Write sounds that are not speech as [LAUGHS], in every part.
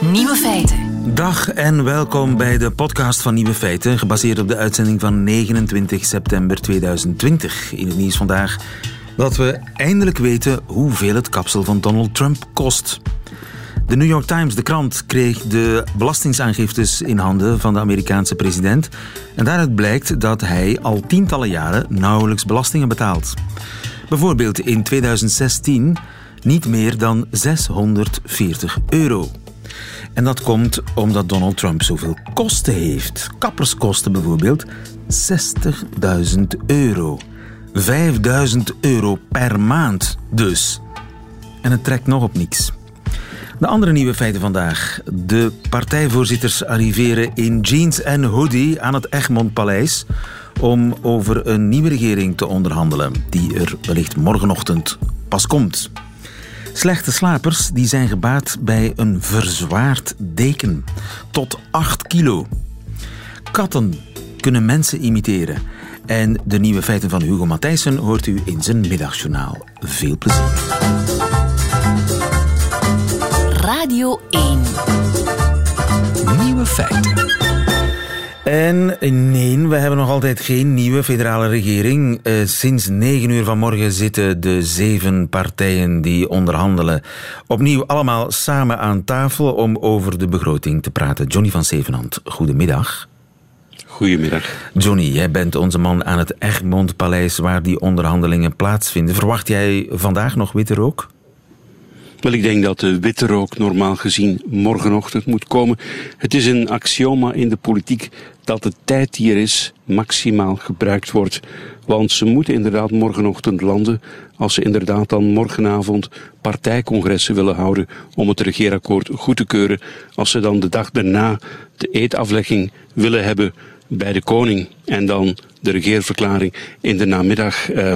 Nieuwe feiten. Dag en welkom bij de podcast van Nieuwe Feiten, gebaseerd op de uitzending van 29 september 2020. In het nieuws vandaag dat we eindelijk weten hoeveel het kapsel van Donald Trump kost. De New York Times, de krant, kreeg de belastingaangiftes in handen van de Amerikaanse president. En daaruit blijkt dat hij al tientallen jaren nauwelijks belastingen betaalt. Bijvoorbeeld in 2016 niet meer dan 640 euro. En dat komt omdat Donald Trump zoveel kosten heeft. Kapperskosten bijvoorbeeld 60.000 euro. 5000 euro per maand dus. En het trekt nog op niks. De andere nieuwe feiten vandaag. De partijvoorzitters arriveren in jeans en hoodie aan het Egmond Paleis om over een nieuwe regering te onderhandelen, die er wellicht morgenochtend pas komt. Slechte slapers die zijn gebaat bij een verzwaard deken. Tot 8 kilo. Katten kunnen mensen imiteren. En de nieuwe feiten van Hugo Matthijssen hoort u in zijn middagjournaal. Veel plezier. Radio 1. Nieuwe feiten. En nee, we hebben nog altijd geen nieuwe federale regering. Uh, sinds negen uur vanmorgen zitten de zeven partijen die onderhandelen opnieuw allemaal samen aan tafel om over de begroting te praten. Johnny van Zevenhand, goedemiddag. Goedemiddag. Johnny, jij bent onze man aan het Egmond Paleis waar die onderhandelingen plaatsvinden. Verwacht jij vandaag nog witte rook? Wel, ik denk dat de witte rook normaal gezien morgenochtend moet komen. Het is een axioma in de politiek dat de tijd die er is maximaal gebruikt wordt. Want ze moeten inderdaad morgenochtend landen als ze inderdaad dan morgenavond partijcongressen willen houden om het regeerakkoord goed te keuren. Als ze dan de dag daarna de eetaflegging willen hebben bij de koning en dan de regeerverklaring in de namiddag. Uh,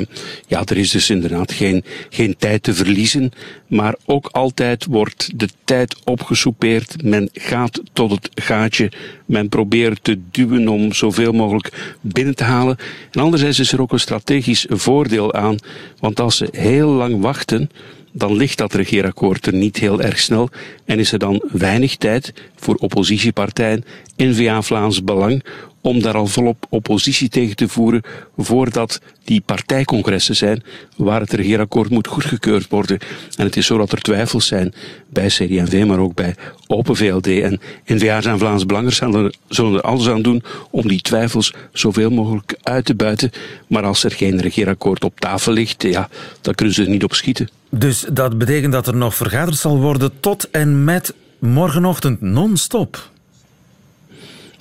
ja, er is dus inderdaad geen, geen tijd te verliezen. Maar ook altijd wordt de tijd opgesoupeerd. Men gaat tot het gaatje. Men probeert te duwen om zoveel mogelijk binnen te halen. En anderzijds is er ook een strategisch voordeel aan. Want als ze heel lang wachten, dan ligt dat regeerakkoord er niet heel erg snel en is er dan weinig tijd voor oppositiepartijen, N-VA Vlaams Belang, om daar al volop oppositie tegen te voeren voordat die partijcongressen zijn waar het regeerakkoord moet goedgekeurd worden. En het is zo dat er twijfels zijn bij CD&V, maar ook bij Open VLD en N-VA en Vlaams Belangers zullen er alles aan doen om die twijfels zoveel mogelijk uit te buiten. Maar als er geen regeerakkoord op tafel ligt, ja, dan kunnen ze er niet op schieten. Dus dat betekent dat er nog vergaderd zal worden tot en met morgenochtend non-stop?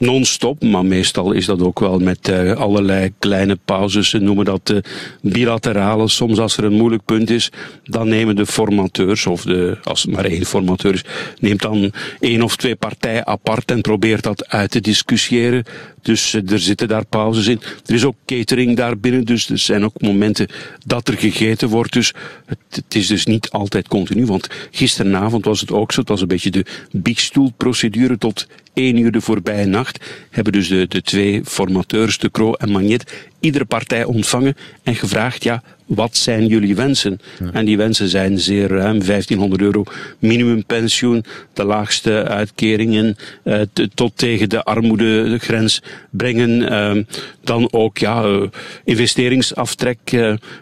Non-stop, maar meestal is dat ook wel met uh, allerlei kleine pauzes. Ze noemen dat uh, bilaterale. Soms als er een moeilijk punt is, dan nemen de formateurs, of de, als het maar één formateur is, neemt dan één of twee partijen apart en probeert dat uit te discussiëren. Dus uh, er zitten daar pauzes in. Er is ook catering daarbinnen, dus er zijn ook momenten dat er gegeten wordt. Dus het, het is dus niet altijd continu, want gisteravond was het ook zo. Het was een beetje de bigstoelprocedure tot één uur de voorbije nacht hebben dus de, de twee formateurs, de Cro en Magnet, iedere partij ontvangen en gevraagd, ja, wat zijn jullie wensen? En die wensen zijn zeer ruim, 1500 euro minimumpensioen, de laagste uitkeringen uh, tot tegen de armoedegrens brengen. Uh, dan ook ja, uh, investeringsaftrek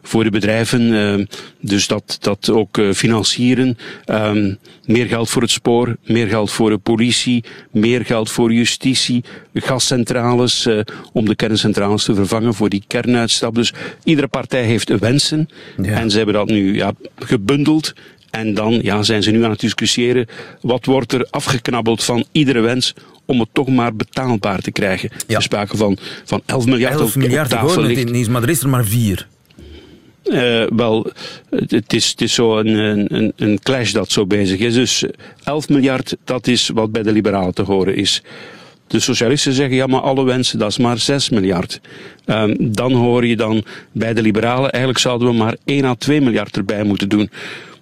voor de bedrijven, dus dat, dat ook financieren. Ehm, meer geld voor het spoor, meer geld voor de politie, meer geld voor justitie, gascentrales om de kerncentrales te vervangen voor die kernuitstap. Dus iedere partij heeft wensen. En ze hebben dat nu ja, gebundeld. En dan ja, zijn ze nu aan het discussiëren. Wat wordt er afgeknabbeld van iedere wens om het toch maar betaalbaar te krijgen? Ja. Er sprake van, van 11 miljard 11 miljard, op, tafel ligt. Niet, maar er is er maar vier. Uh, wel, het is, het is zo een, een, een clash dat zo bezig is. Dus 11 miljard, dat is wat bij de liberalen te horen is. De socialisten zeggen, ja, maar alle wensen, dat is maar 6 miljard. Um, dan hoor je dan bij de liberalen, eigenlijk zouden we maar 1 à 2 miljard erbij moeten doen.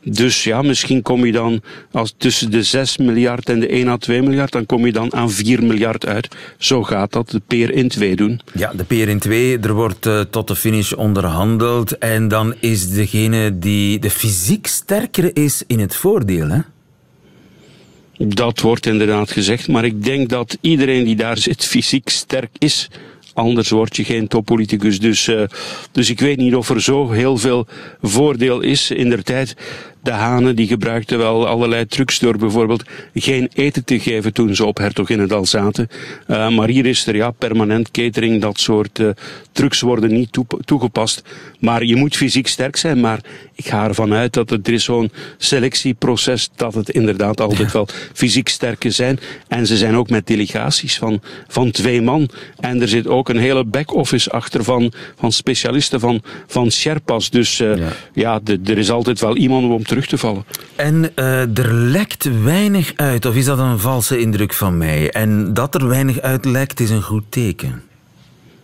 Dus ja, misschien kom je dan als tussen de 6 miljard en de 1 à 2 miljard, dan kom je dan aan 4 miljard uit. Zo gaat dat, de peer in 2 doen. Ja, de peer in 2, er wordt uh, tot de finish onderhandeld en dan is degene die de fysiek sterkere is in het voordeel, hè? Dat wordt inderdaad gezegd, maar ik denk dat iedereen die daar zit fysiek sterk is. Anders word je geen toppoliticus. Dus, uh, dus ik weet niet of er zo heel veel voordeel is. In der tijd de Hanen die gebruikten wel allerlei trucs door bijvoorbeeld geen eten te geven toen ze op Hertoginnendal zaten. Uh, maar hier is er ja, permanent catering, dat soort uh, trucs worden niet toe, toegepast. Maar je moet fysiek sterk zijn, maar ik ga ervan uit dat er is zo'n selectieproces dat het inderdaad altijd wel fysiek sterke zijn. En ze zijn ook met delegaties van, van twee man. En er zit ook een hele back-office achter van, van specialisten van, van Sherpas. Dus uh, ja, er is altijd wel iemand om terug te vallen. En uh, er lekt weinig uit, of is dat een valse indruk van mij? En dat er weinig uit lekt is een goed teken.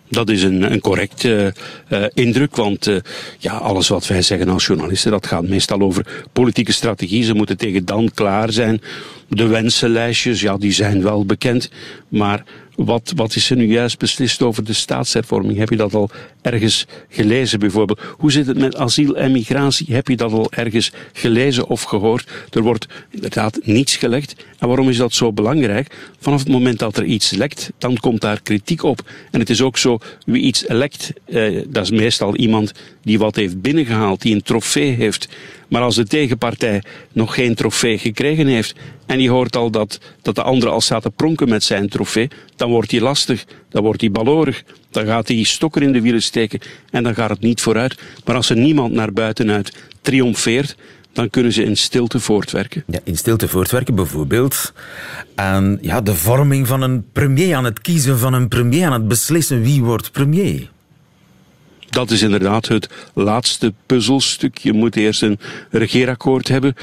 Dat is een, een correcte uh, uh, indruk, want uh, ja, alles wat wij zeggen als journalisten, dat gaat meestal over politieke strategie. Ze moeten tegen dan klaar zijn. De wensenlijstjes, ja, die zijn wel bekend, maar wat, wat is er nu juist beslist over de staatshervorming? Heb je dat al ergens gelezen bijvoorbeeld? Hoe zit het met asiel en migratie? Heb je dat al ergens gelezen of gehoord? Er wordt inderdaad niets gelekt. En waarom is dat zo belangrijk? Vanaf het moment dat er iets lekt, dan komt daar kritiek op. En het is ook zo, wie iets lekt, eh, dat is meestal iemand die wat heeft binnengehaald, die een trofee heeft. Maar als de tegenpartij nog geen trofee gekregen heeft en die hoort al dat, dat de andere al staat te pronken met zijn trofee, dan wordt hij lastig, dan wordt hij balorig, dan gaat hij stokker in de wielen steken en dan gaat het niet vooruit. Maar als er niemand naar buitenuit triomfeert, dan kunnen ze in stilte voortwerken. Ja, in stilte voortwerken bijvoorbeeld aan ja, de vorming van een premier, aan het kiezen van een premier, aan het beslissen wie wordt premier dat is inderdaad het laatste puzzelstuk. Je moet eerst een regeerakkoord hebben.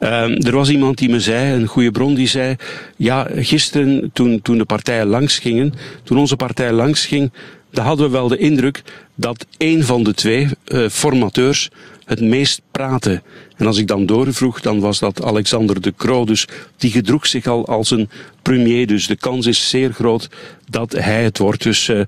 Uh, er was iemand die me zei, een goede bron, die zei... Ja, gisteren toen, toen de partijen langs gingen, toen onze partij langs ging... dan hadden we wel de indruk dat één van de twee uh, formateurs het meest praatte. En als ik dan doorvroeg, dan was dat Alexander de Croo. Dus die gedroeg zich al als een premier. Dus de kans is zeer groot dat hij het wordt. Dus uh,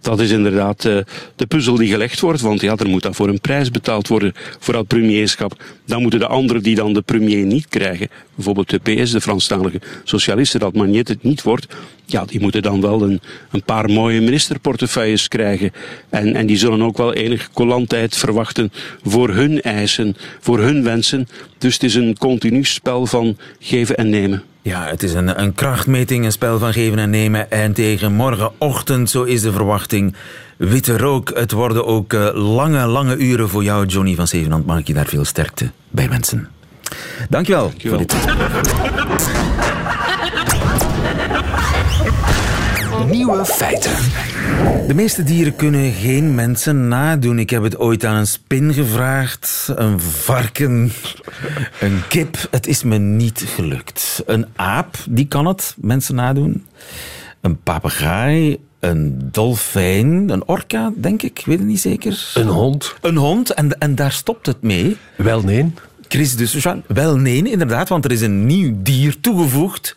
dat is inderdaad uh, de puzzel die gelegd wordt. Want ja, er moet dan voor een prijs betaald worden voor dat premierschap. Dan moeten de anderen die dan de premier niet krijgen, bijvoorbeeld de PS, de Franstalige socialisten, dat Magnet het niet wordt, ja, die moeten dan wel een, een paar mooie ministerportefeuilles krijgen. En, en die zullen ook wel enige collantheid verwachten voor hun eisen, voor hun wensen. Dus het is een continu spel van geven en nemen. Ja, het is een, een krachtmeting, een spel van geven en nemen. En tegen morgenochtend, zo is de verwachting, witte rook. Het worden ook uh, lange, lange uren voor jou, Johnny van Zevenand. Mag ik je daar veel sterkte bij wensen. Dankjewel, Dankjewel. voor dit. Nieuwe feiten. De meeste dieren kunnen geen mensen nadoen. Ik heb het ooit aan een spin gevraagd, een varken, een kip. Het is me niet gelukt. Een aap, die kan het, mensen nadoen. Een papegaai, een dolfijn, een orka, denk ik, weet het niet zeker. Een hond. Een hond, en, en daar stopt het mee. Wel nee. Chris dus, wel nee, inderdaad, want er is een nieuw dier toegevoegd.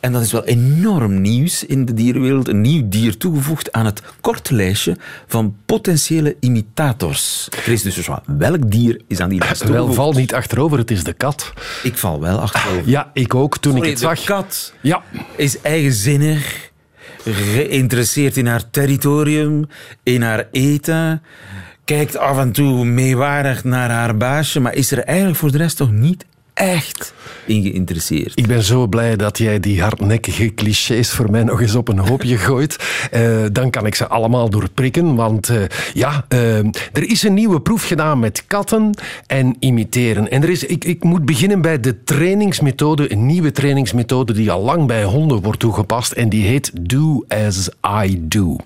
En dat is wel enorm nieuws in de dierenwereld. Een nieuw dier toegevoegd aan het korte lijstje van potentiële imitators. Chris dus welk dier is aan die lijst toegevoegd? Wel, val niet achterover, het is de kat. Ik val wel achterover. Ja, ik ook, toen Sorry, ik het zag. de kat ja. is eigenzinnig, geïnteresseerd in haar territorium, in haar eten kijkt af en toe meewarig naar haar baasje, maar is er eigenlijk voor de rest toch niet echt in geïnteresseerd. Ik ben zo blij dat jij die hardnekkige clichés voor mij nog eens op een hoopje [LAUGHS] gooit. Uh, dan kan ik ze allemaal doorprikken. Want uh, ja, uh, er is een nieuwe proef gedaan met katten en imiteren. En er is, ik, ik moet beginnen bij de trainingsmethode, een nieuwe trainingsmethode die al lang bij honden wordt toegepast. En die heet Do As I Do.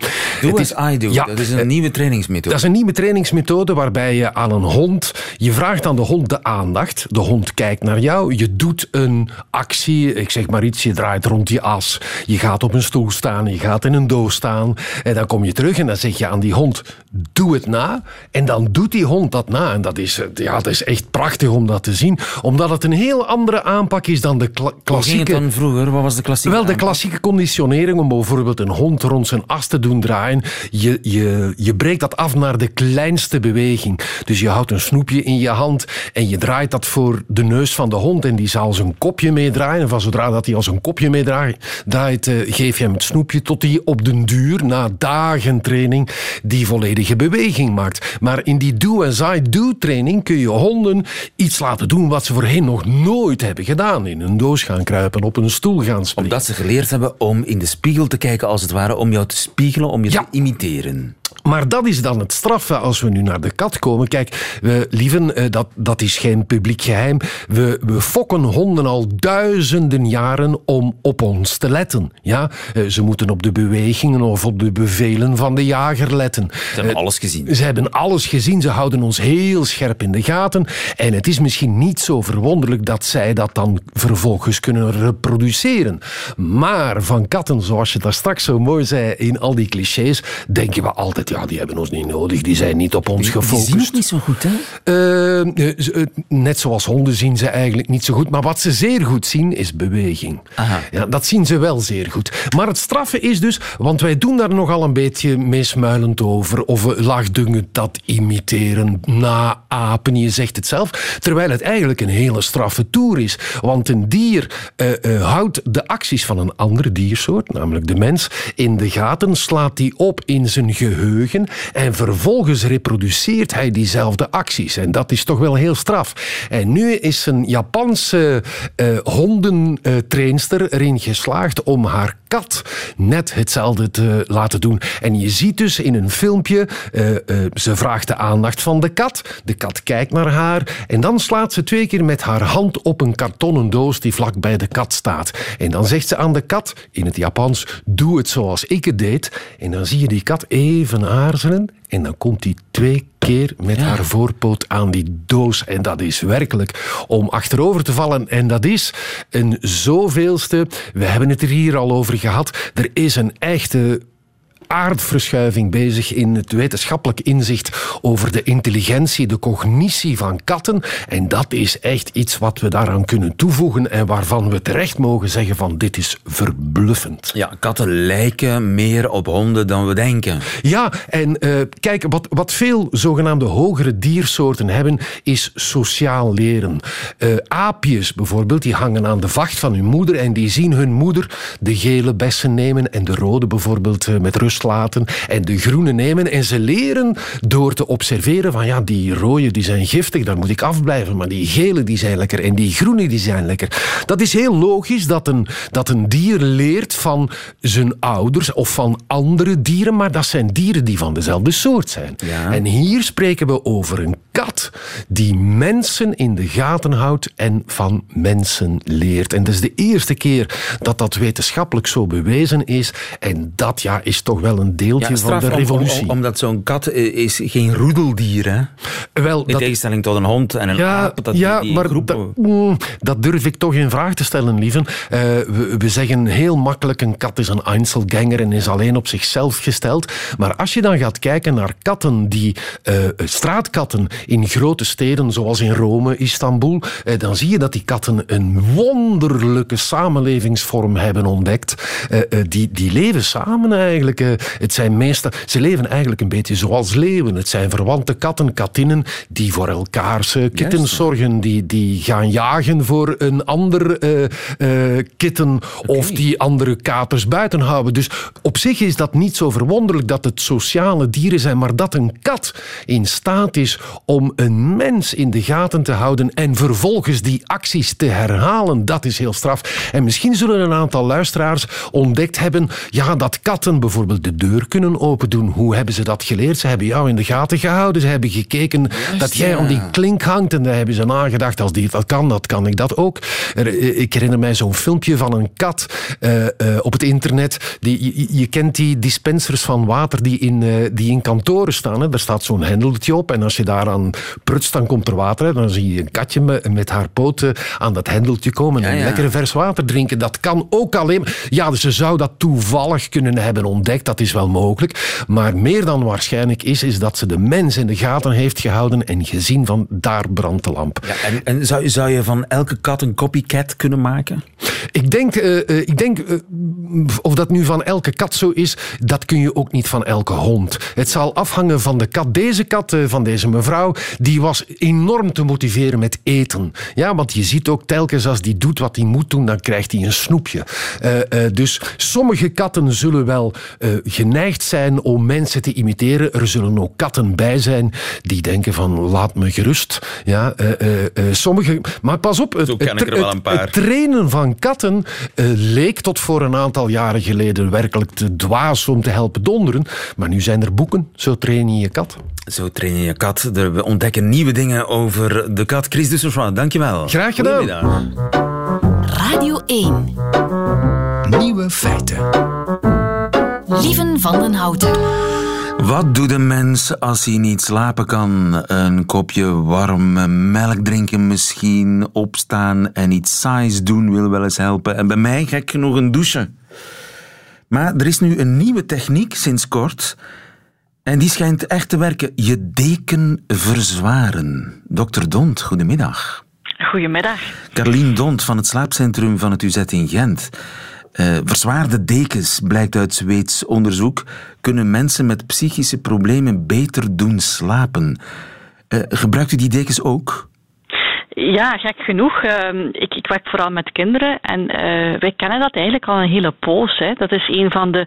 Do Het As is, I Do, ja, dat is een nieuwe trainingsmethode. Dat is een nieuwe trainingsmethode waarbij je aan een hond, je vraagt aan de hond de aandacht. De hond kijkt naar jou. Je doet een actie. Ik zeg maar iets, je draait rond die as. Je gaat op een stoel staan, je gaat in een doos staan. En dan kom je terug en dan zeg je aan die hond, doe het na. En dan doet die hond dat na. En dat is, ja, dat is echt prachtig om dat te zien. Omdat het een heel andere aanpak is dan de kla klassieke... dan vroeger? Wat was de klassieke Wel, de klassieke conditionering om bijvoorbeeld een hond rond zijn as te doen draaien. Je, je, je breekt dat af naar de kleinste beweging. Dus je houdt een snoepje in je hand en je draait dat voor de neus van de hond en die zal zijn kopje meedraaien. En van zodra dat hij al zijn kopje meedraait, draait, eh, geef je hem het snoepje tot hij op den duur, na dagen training, die volledige beweging maakt. Maar in die do-as-I-do-training kun je honden iets laten doen wat ze voorheen nog nooit hebben gedaan. In een doos gaan kruipen, op een stoel gaan springen. Omdat ze geleerd hebben om in de spiegel te kijken, als het ware, om jou te spiegelen, om je Ja. te imiteren. Maar dat is dan het straffe als we nu naar de kat komen. Kijk, we, lieven, eh, dat, dat is geen publiek geheim. We, we fokken honden al duizenden jaren om op ons te letten. Ja? Eh, Ze moeten op de bewegingen of op de bevelen van de jager letten. Ze hebben alles gezien. Ze hebben alles gezien, ze houden ons heel scherp in de gaten. En het is misschien niet zo verwonderlijk dat zij dat dan vervolgens kunnen reproduceren. Maar van katten, zoals je daar straks zo mooi zei in al die clichés, denken we altijd, ja, die hebben ons niet nodig, die zijn niet op ons Die zien gefocust. het niet zo goed, hè? Eh, eh, eh, net zoals honden zien ze eigenlijk niet zo goed. Maar wat ze zeer goed zien, is beweging. Aha. Ja, dat zien ze wel zeer goed. Maar het straffe is dus, want wij doen daar nogal een beetje meesmuilend over. Of we laagdungend dat imiteren, naapen, je zegt het zelf. Terwijl het eigenlijk een hele straffe toer is. Want een dier houdt de acties van een andere diersoort, namelijk de mens, in de gaten, slaat die op in zijn geheugen en vervolgens reproduceert hij diezelfde acties. En dat is toch wel heel straf. En nu is een Japanse eh hondentrainster erin geslaagd om haar kat net hetzelfde te laten doen. En je ziet dus in een filmpje, eh, eh, ze vraagt de aandacht van de kat. De kat kijkt naar haar en dan slaat ze twee keer met haar hand op een kartonnen doos die vlak bij de kat staat. En dan zegt ze aan de kat, in het Japans, doe het zoals ik het deed. En dan zie je die kat even aarzelen en dan komt die twee keer met haar voorpoot aan die doos. En dat is werkelijk om achterover te vallen. En dat is een zoveelste. We hebben het er hier al over gehad. Er is een echte aardverschuiving bezig in het wetenschappelijk inzicht over de intelligentie, de cognitie van katten. En dat is echt iets wat we daaraan kunnen toevoegen en waarvan we terecht mogen zeggen van dit is verbluffend. Ja, katten lijken meer op honden dan we denken. Ja, en eh, kijk, wat, wat veel zogenaamde hogere diersoorten hebben, is sociaal leren. Eh, aapjes bijvoorbeeld, die hangen aan de vacht van hun moeder en die zien hun moeder de gele bessen nemen en de rode bijvoorbeeld eh, met rust en de groene nemen. En ze leren door te observeren van ja, die rode die zijn giftig, daar moet ik afblijven, maar die gele die zijn lekker en die groene die zijn lekker. Dat is heel logisch dat een, dat een dier leert van zijn ouders of van andere dieren, maar dat zijn dieren die van dezelfde soort zijn. Ja. En hier spreken we over een kat die mensen in de gaten houdt en van mensen leert. En dat is de eerste keer dat dat wetenschappelijk zo bewezen is. En dat ja, is toch wel een deeltje Ja, van de om- revolutie. om- omdat zo'n kat eh, is geen roedeldier, hè? wel, In dat, tegenstelling tot een hond en een ja, aap. Dat ja die, die maar groepen... dat, mm, dat durf ik toch in vraag te stellen, lieven. Eh, we, we zeggen heel makkelijk, een kat is een Einzelganger en is alleen op zichzelf gesteld. Maar als je dan gaat kijken naar katten die, eh, straatkatten in grote steden, zoals in Rome, Istanbul, eh, dan zie je dat die katten een wonderlijke samenlevingsvorm hebben ontdekt. Eh, eh, die, die leven samen eigenlijk. eh. het zijn meestal, ze leven eigenlijk een beetje zoals leeuwen. Het zijn verwante katten, kattinnen, die voor elkaars kittens zorgen. Die, die gaan jagen voor een ander eh, eh, kitten of die andere katers buiten houden. Dus op zich is dat niet zo verwonderlijk dat het sociale dieren zijn, maar dat een kat in staat is om een mens in de gaten te houden en vervolgens die acties te herhalen, dat is heel straf. En misschien zullen een aantal luisteraars ontdekt hebben ja, dat katten bijvoorbeeld de deur kunnen opendoen. Hoe hebben ze dat geleerd? Ze hebben jou in de gaten gehouden. Ze hebben gekeken dat jij ja. aan die klink hangt. En dan hebben ze nagedacht, als die dat kan, dat kan ik dat ook. Er, eh, ik herinner mij zo'n filmpje van een kat eh, eh, op het internet. Die, je, je kent die dispensers van water die in, die in kantoren staan. Hè? Daar staat zo'n hendeltje op. En als je daaraan prutst, dan komt er water uit. Dan zie je een katje me- met haar poten aan dat hendeltje komen. En Ja, ja. lekker vers water drinken. Dat kan ook alleen... Ja, dus ze zou dat toevallig kunnen hebben ontdekt. Dat is wel mogelijk. Maar meer dan waarschijnlijk is, is dat ze de mens in de gaten heeft gehouden en gezien van daar brandt de lamp. Ja, en en zou, zou je van elke kat een copycat kunnen maken? Ik denk, uh, uh, ik denk uh, of dat nu van elke kat zo is, dat kun je ook niet van elke hond. Het zal afhangen van de kat. Deze kat van deze mevrouw, die was enorm te motiveren met eten. Ja, want je ziet ook telkens als die doet wat hij moet doen, dan krijgt hij een snoepje. dus sommige katten zullen wel geneigd zijn om mensen te imiteren. Er zullen ook katten bij zijn die denken van laat me gerust. Ja, sommige, maar pas op, het, het, het, het trainen van katten leek tot voor een aantal jaren geleden werkelijk te dwaas om te helpen donderen. Maar nu zijn er boeken, Zo train je je kat. Zo train je je kat. We ontdekken nieuwe dingen over de kat. Chris Dusserswan, dankjewel. Graag gedaan. Radio 1. Nieuwe feiten. Lieven van den Houten. Wat doet een mens als hij niet slapen kan? Een kopje warme melk drinken misschien, opstaan en iets saais doen wil wel eens helpen. En bij mij gek genoeg een douche. Maar er is nu een nieuwe techniek sinds kort. En die schijnt echt te werken. Je deken verzwaren. Dokter Dont, goedemiddag. Goedemiddag. Carlien Dont van het slaapcentrum van het UZ in Gent. Uh, verzwaarde dekens, blijkt uit Zweeds onderzoek, kunnen mensen met psychische problemen beter doen slapen. Uh, gebruikt u die dekens ook? Ja, gek genoeg. Uh, ik, ik, werk vooral met kinderen en uh, wij kennen dat eigenlijk al een hele poos. Hè. Dat is een van de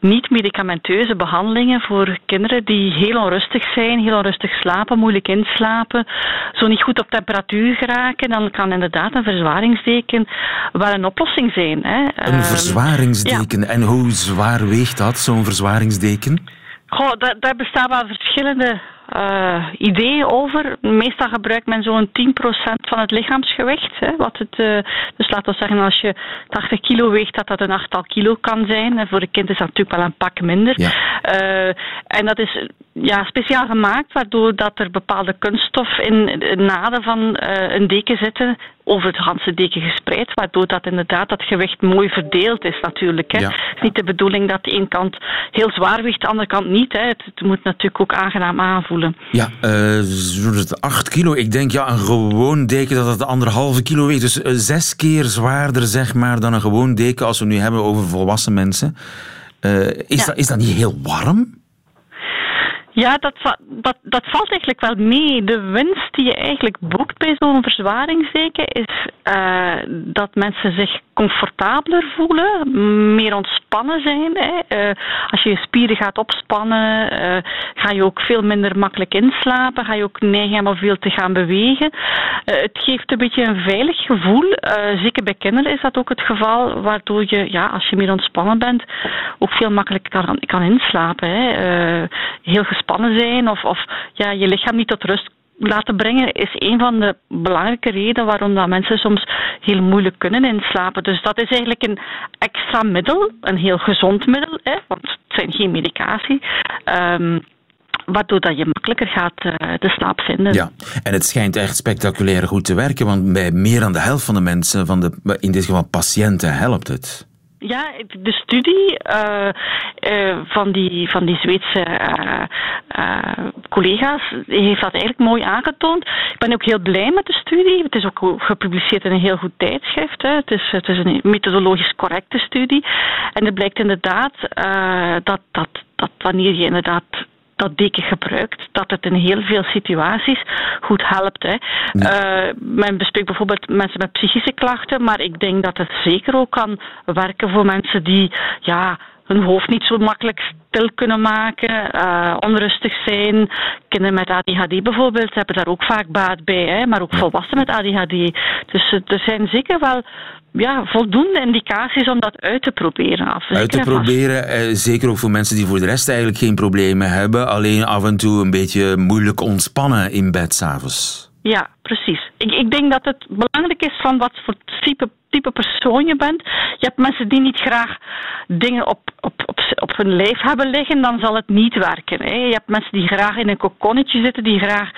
niet-medicamenteuze behandelingen voor kinderen die heel onrustig zijn, heel onrustig slapen, moeilijk inslapen, zo niet goed op temperatuur geraken. Dan kan inderdaad een verzwaringsdeken wel een oplossing zijn. Hè. Een ehm, verzwaringsdeken. Ja. En hoe zwaar weegt dat, zo'n verzwaringsdeken? Goh, daar, daar bestaan wel verschillende uh, ideeën over. Meestal gebruikt men zo'n 10% van het lichaamsgewicht. Hè, wat het, uh, dus laten we zeggen, als je 80 kilo weegt, dat dat een achttal kilo kan zijn. En voor een kind is dat natuurlijk wel een pak minder. Ja. Uh, en dat is ja, speciaal gemaakt, waardoor dat er bepaalde kunststof in de naden van een deken zitten, over het ganse deken gespreid, waardoor dat inderdaad dat gewicht mooi verdeeld is natuurlijk. Hè. Ja. Het is niet de bedoeling dat de ene kant heel zwaar weegt, de andere kant niet. Hè. Het, het moet natuurlijk ook aangenaam aanvoelen voelen. Ja, uh, 8 kilo. Ik denk ja, een gewoon deken dat het anderhalve kilo weegt. Dus uh, zes keer zwaarder zeg maar dan een gewoon deken als we nu hebben over volwassen mensen. Uh, is, ja. dat, is dat niet heel warm? Ja, dat, dat, dat valt eigenlijk wel mee. De winst die je eigenlijk boekt bij zo'n verzwaringsdeken is uh, dat mensen zich comfortabeler voelen, meer ontspannen zijn. Hè. Uh, als je je spieren gaat opspannen, uh, ga je ook veel minder makkelijk inslapen, ga je ook neigen om veel te gaan bewegen. het geeft een beetje een veilig gevoel. zeker bij kinderen is dat ook het geval, waardoor je, ja, als je meer ontspannen bent, ook veel makkelijker kan, kan inslapen. Hè. heel ontspannen zijn of, of ja, je lichaam niet tot rust laten brengen is een van de belangrijke redenen waarom dat mensen soms heel moeilijk kunnen inslapen. Dus dat is eigenlijk een extra middel, een heel gezond middel, hè, want het zijn geen medicatie. Um, waardoor dat je makkelijker gaat uh, de slaap vinden. Ja, en het schijnt echt spectaculair goed te werken, want bij meer dan de helft van de mensen, van de, in dit geval patiënten, helpt het. Ja, de studie uh, uh, van, die, van die Zweedse uh, collega's heeft dat eigenlijk mooi aangetoond. Ik ben ook heel blij met de studie. Het is ook gepubliceerd in een heel goed tijdschrift. Hè. Het, is, het is een methodologisch correcte studie. En het blijkt inderdaad dat, dat, dat wanneer je inderdaad dat deken gebruikt, dat het in heel veel situaties goed helpt. Hè. Uh, men bespreekt bijvoorbeeld mensen met psychische klachten, maar ik denk dat het zeker ook kan werken voor mensen die ja, hun hoofd niet zo makkelijk stil kunnen maken, uh, onrustig zijn. Kinderen met ADHD bijvoorbeeld hebben daar ook vaak baat bij, hè, maar ook volwassenen met ADHD. Dus uh, er zijn zeker wel ja, voldoende indicaties om dat uit te proberen. Af. Uit te proberen, eh, zeker ook voor mensen die voor de rest eigenlijk geen problemen hebben, alleen af en toe een beetje moeilijk ontspannen in bed s'avonds. Ja, precies. Ik, ik denk dat het belangrijk is van wat voor type, type persoon je bent. Je hebt mensen die niet graag dingen op, op, op, op hun lijf hebben liggen, dan zal het niet werken. Hè. Je hebt mensen die graag in een kokonnetje zitten, die graag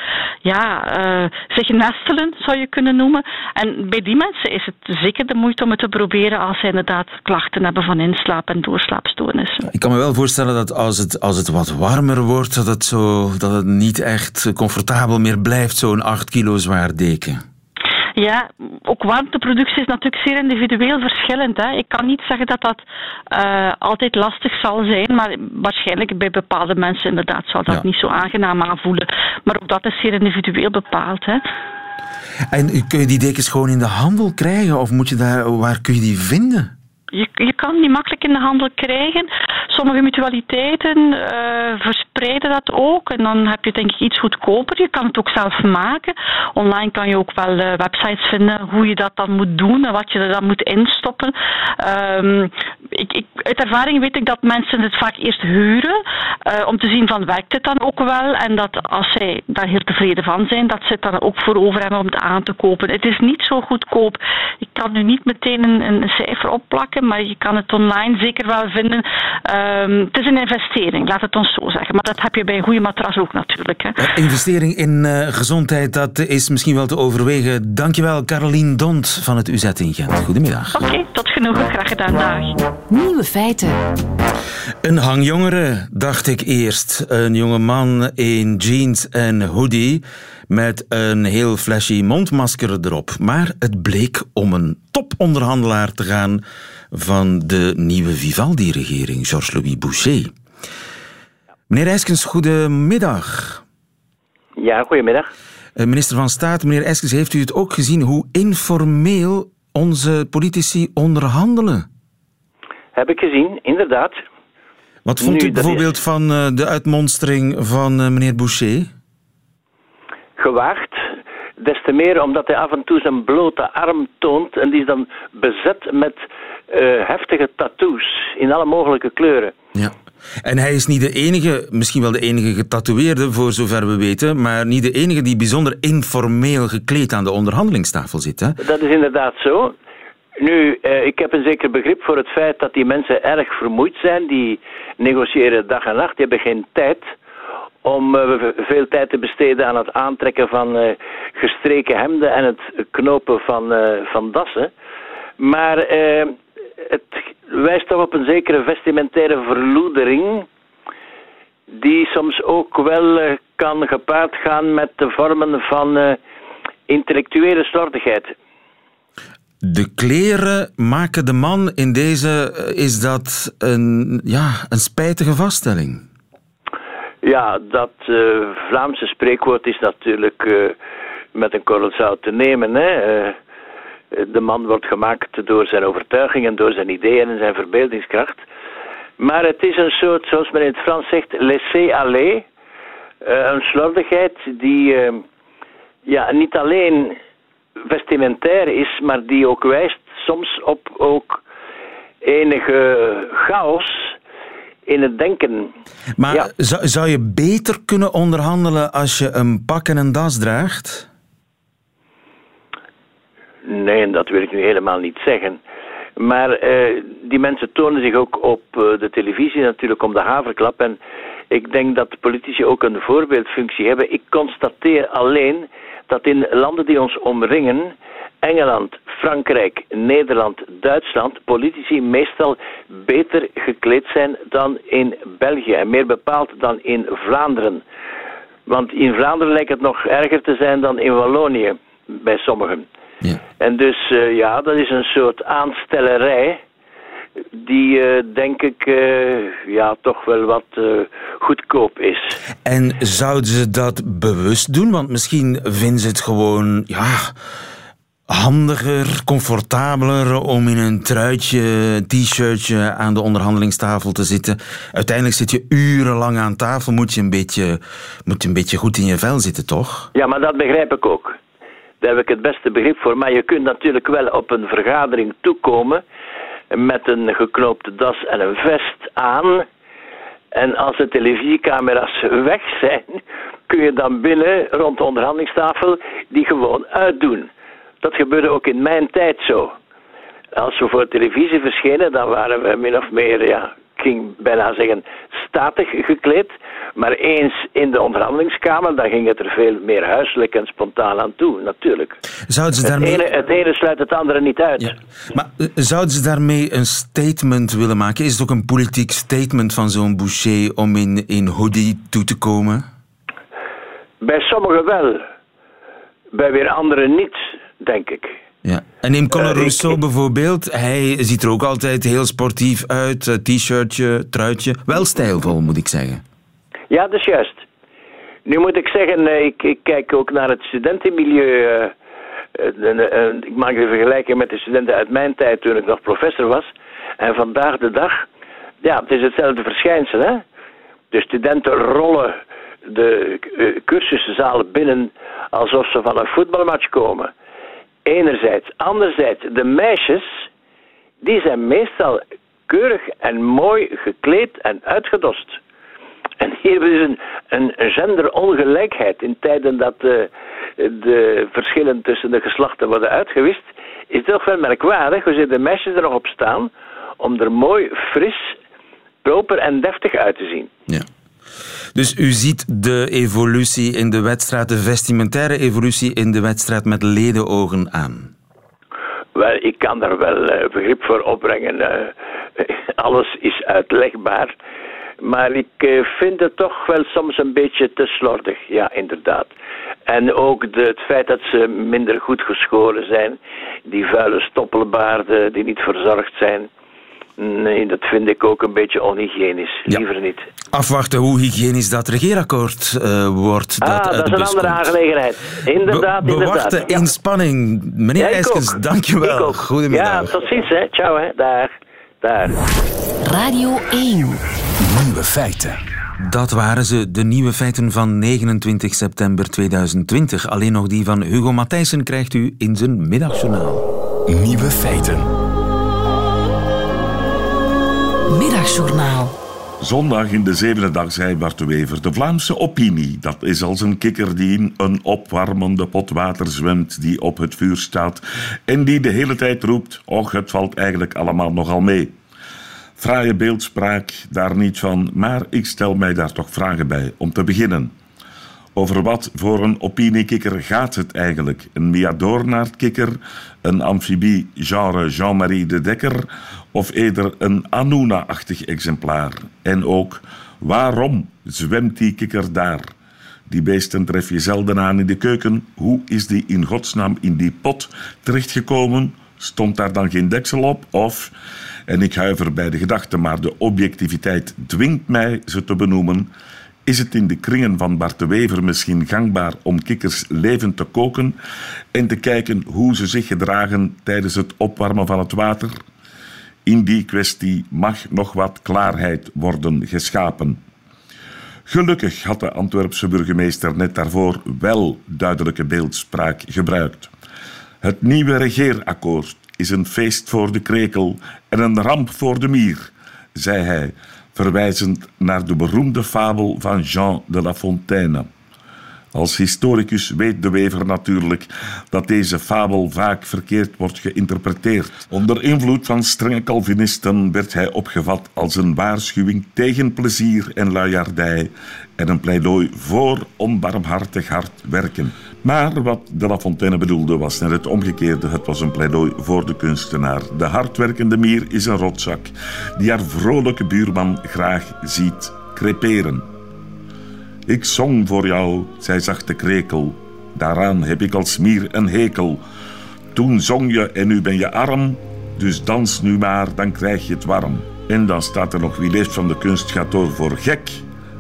ja, uh, zich nestelen, zou je kunnen noemen. En bij die mensen is het zeker de moeite om het te proberen als ze inderdaad klachten hebben van inslaap- en doorslaapstoornissen. Ik kan me wel voorstellen dat als het, als het wat warmer wordt, dat het, zo, dat het niet echt comfortabel meer blijft, zo'n 8 kilo zwaar deken. Ja, ook warmteproductie is natuurlijk zeer individueel verschillend. Hè. Ik kan niet zeggen dat dat uh, altijd lastig zal zijn, maar waarschijnlijk bij bepaalde mensen inderdaad zal dat niet zo aangenaam aanvoelen. Maar ook dat is zeer individueel bepaald. Hè. En kun je die dekens gewoon in de handel krijgen of moet je daar, waar kun je die vinden? Je, je kan die makkelijk in de handel krijgen. Sommige mutualiteiten uh, verspreiden dat ook. En dan heb je denk ik iets goedkoper. Je kan het ook zelf maken. Online kan je ook wel uh, websites vinden hoe je dat dan moet doen en wat je er dan moet instoppen. Ik, ik, uit ervaring weet ik dat mensen het vaak eerst huren uh, om te zien van werkt het dan ook wel. En dat als zij daar heel tevreden van zijn, dat ze het dan ook voor over hebben om het aan te kopen. Het is niet zo goedkoop. Ik kan nu niet meteen een, een cijfer opplakken, maar je kan het online zeker wel vinden. Um, het is een investering, laat het ons zo zeggen. Maar dat heb je bij een goede matras ook natuurlijk. Hè. investering in uh, gezondheid, dat is misschien wel te overwegen. Dankjewel, Carolien Dont van het UZ in Gent. Goedemiddag. Oké, okay, tot genoegen. Graag gedaan. Dag. Nieuwe feiten. Een hangjongere, dacht ik eerst. Een jonge man in jeans en hoodie met een heel flashy mondmasker erop. Maar het bleek om een toponderhandelaar te gaan van de nieuwe Vivaldi-regering, Georges-Louis Boucher. Meneer Eskens, goedemiddag. Ja, goedemiddag. Eh, minister van Staat, meneer Eskens, heeft u het ook gezien hoe informeel onze politici onderhandelen? Heb ik gezien, inderdaad. Wat vond u bijvoorbeeld van uh, de uitmonstering van uh, meneer Boucher? Gewaagd. Des te meer omdat hij af en toe zijn blote arm toont en die is dan bezet met uh, heftige tattoos in alle mogelijke kleuren. Ja. En hij is niet de enige, misschien wel de enige getatoeëerde, voor zover we weten, maar niet de enige die bijzonder informeel gekleed aan de onderhandelingstafel zit. Hè? Dat is inderdaad zo. Nu, eh, ik heb een zeker begrip voor het feit dat die mensen erg vermoeid zijn. Die negociëren dag en nacht, die hebben geen tijd om uh, veel tijd te besteden aan het aantrekken van uh, gestreken hemden en het knopen van, uh, van dassen. Maar het wijst toch op een zekere vestimentaire verloedering, die soms ook wel kan gepaard gaan met de vormen van intellectuele slordigheid. De kleren maken de man in deze. Is dat een, ja, een spijtige vaststelling? Ja, dat uh, Vlaamse spreekwoord is natuurlijk uh, met een korrel zout te nemen. Hè. Uh, de man wordt gemaakt door zijn overtuigingen, door zijn ideeën en zijn verbeeldingskracht. Maar het is een soort, zoals men in het Frans zegt, laisser-aller. een slordigheid die ja, niet alleen vestimentair is, maar die ook wijst soms op ook enige chaos in het denken. Maar zou, zou je beter kunnen onderhandelen als je een pak en een das draagt? Nee, dat wil ik nu helemaal niet zeggen. Maar uh, die mensen tonen zich ook op uh, de televisie natuurlijk om de haverklap. En ik denk dat politici ook een voorbeeldfunctie hebben. Ik constateer alleen dat in landen die ons omringen, Engeland, Frankrijk, Nederland, Duitsland, politici meestal beter gekleed zijn dan in België en meer bepaald dan in Vlaanderen. Want in Vlaanderen lijkt het nog erger te zijn dan in Wallonië, bij sommigen. Ja. En dus uh, ja, dat is een soort aanstellerij die uh, denk ik uh, ja, toch wel wat uh, goedkoop is. En zouden ze dat bewust doen? Want misschien vinden ze het gewoon ja, handiger, comfortabeler om in een truitje, t-shirtje aan de onderhandelingstafel te zitten. Uiteindelijk zit je urenlang aan tafel, moet je een beetje, moet je een beetje goed in je vel zitten, toch? Ja, maar dat begrijp ik ook. Daar heb ik het beste begrip voor. Maar je kunt natuurlijk wel op een vergadering toekomen met een geknoopte das en een vest aan. En als de televisiecamera's weg zijn, kun je dan binnen rond de onderhandelingstafel die gewoon uitdoen. Dat gebeurde ook in mijn tijd zo. Als we voor televisie verschenen, dan waren we min of meer, ja, ik ging bijna zeggen, statig gekleed. Maar eens in de onderhandelingskamer, dan ging het er veel meer huiselijk en spontaan aan toe, natuurlijk. Zouden ze daarmee... het, ene, het ene sluit het andere niet uit. Ja. Maar uh, zouden ze daarmee een statement willen maken? Is het ook een politiek statement van zo'n Boucher om in, in hoodie toe te komen? Bij sommigen wel. Bij weer anderen niet, denk ik. Ja. En neem Conor uh, Rousseau bijvoorbeeld. Hij ziet er ook altijd heel sportief uit. T-shirtje, truitje. Wel stijlvol, moet ik zeggen. Ja, dat is juist. Nu moet ik zeggen, uh, ik, ik, kijk ook naar het studentenmilieu. ik maak de vergelijking met de studenten uit mijn tijd toen ik nog professor was. En vandaag de dag, ja, het is hetzelfde verschijnsel. Hè? De studenten rollen de cursuszalen binnen alsof ze van een voetbalmatch komen. Enerzijds. Anderzijds, de meisjes, die zijn meestal keurig en mooi gekleed en uitgedost. En hier is een, een genderongelijkheid in tijden dat de, de verschillen tussen de geslachten worden uitgewist. Is toch wel merkwaardig hoe de meisjes er nog op staan om er mooi, fris, proper en deftig uit te zien. Ja. Dus u ziet de evolutie in de wedstrijd, de vestimentaire evolutie in de wedstrijd met ledenogen aan? Wel, ik kan daar wel uh, begrip voor opbrengen. Uh, [LAUGHS] alles is uitlegbaar. Maar ik uh, vind het toch wel soms een beetje te slordig, ja, inderdaad. En ook de, het feit dat ze minder goed geschoren zijn, die vuile stoppelbaarden die niet verzorgd zijn. Nee, dat vind ik ook een beetje onhygiënisch. Liever niet. Afwachten hoe hygiënisch dat regeerakkoord uh, wordt. Ah, dat, dat is een andere aangelegenheid. Inderdaad, we inderdaad. wachten in spanning. Meneer ja, Eiskens, dankjewel. Goedemiddag. Ja, tot ziens. Hè. Ciao. Hè. Daar. Daar. Radio 1. Nieuwe feiten. Dat waren ze, de nieuwe feiten van 29 september 2020. Alleen nog die van Hugo Matthijssen krijgt u in zijn middagjournaal. Nieuwe feiten. Middagjournaal. Zondag in de zevende dag zei Bart de Wever: De Vlaamse opinie, dat is als een kikker die in een opwarmende pot water zwemt, die op het vuur staat en die de hele tijd roept: Och, het valt eigenlijk allemaal nogal mee. Fraaie beeldspraak, daar niet van, maar ik stel mij daar toch vragen bij. Om te beginnen. Over wat voor een opiniekikker gaat het eigenlijk? Een Miadoornaardkikker, een amfibie genre Jean-Marie de Dekker of eerder een Anuna-achtig exemplaar? En ook, waarom zwemt die kikker daar? Die beesten tref je zelden aan in de keuken. Hoe is die in godsnaam in die pot terechtgekomen? Stond daar dan geen deksel op? Of, en ik huiver bij de gedachte, maar de objectiviteit dwingt mij ze te benoemen is het in de kringen van Bart de Wever misschien gangbaar om kikkers levend te koken en te kijken hoe ze zich gedragen tijdens het opwarmen van het water? In die kwestie mag nog wat klaarheid worden geschapen. Gelukkig had de Antwerpse burgemeester net daarvoor wel duidelijke beeldspraak gebruikt. Het nieuwe regeerakkoord is een feest voor de krekel en een ramp voor de mier, zei hij verwijzend naar de beroemde fabel van Jean de La Fontaine. Als historicus weet de Wever natuurlijk dat deze fabel vaak verkeerd wordt geïnterpreteerd. Onder invloed van strenge Calvinisten werd hij opgevat als een waarschuwing tegen plezier en luiaardij en een pleidooi voor onbarmhartig hard werken. Maar wat de La Fontaine bedoelde was net het omgekeerde. Het was een pleidooi voor de kunstenaar. De hardwerkende mier is een rotzak die haar vrolijke buurman graag ziet creperen. Ik zong voor jou, zei zachte krekel. Daaraan heb ik als mier een hekel. Toen zong je en nu ben je arm, dus dans nu maar, dan krijg je het warm. En dan staat er nog wie leeft van de kunst gaat door voor gek.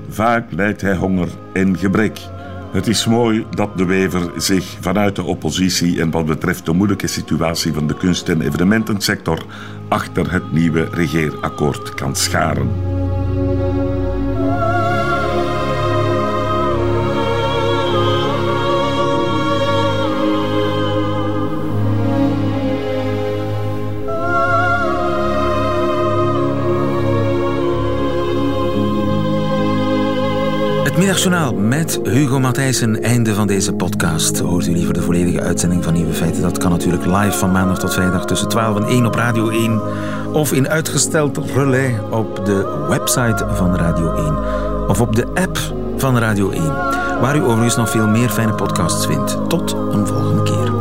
Vaak leidt hij honger en gebrek. Het is mooi dat de Wever zich vanuit de oppositie en wat betreft de moeilijke situatie van de kunst- en evenementensector achter het nieuwe regeerakkoord kan scharen. Middagjournaal met Hugo Matthijssen. Einde van deze podcast. Hoort u liever de volledige uitzending van Nieuwe Feiten? Dat kan natuurlijk live van maandag tot vrijdag tussen 12 en 1 op Radio 1. Of in uitgesteld relais op de website van Radio 1 of op de app van Radio 1, waar u overigens nog veel meer fijne podcasts vindt. Tot een volgende keer.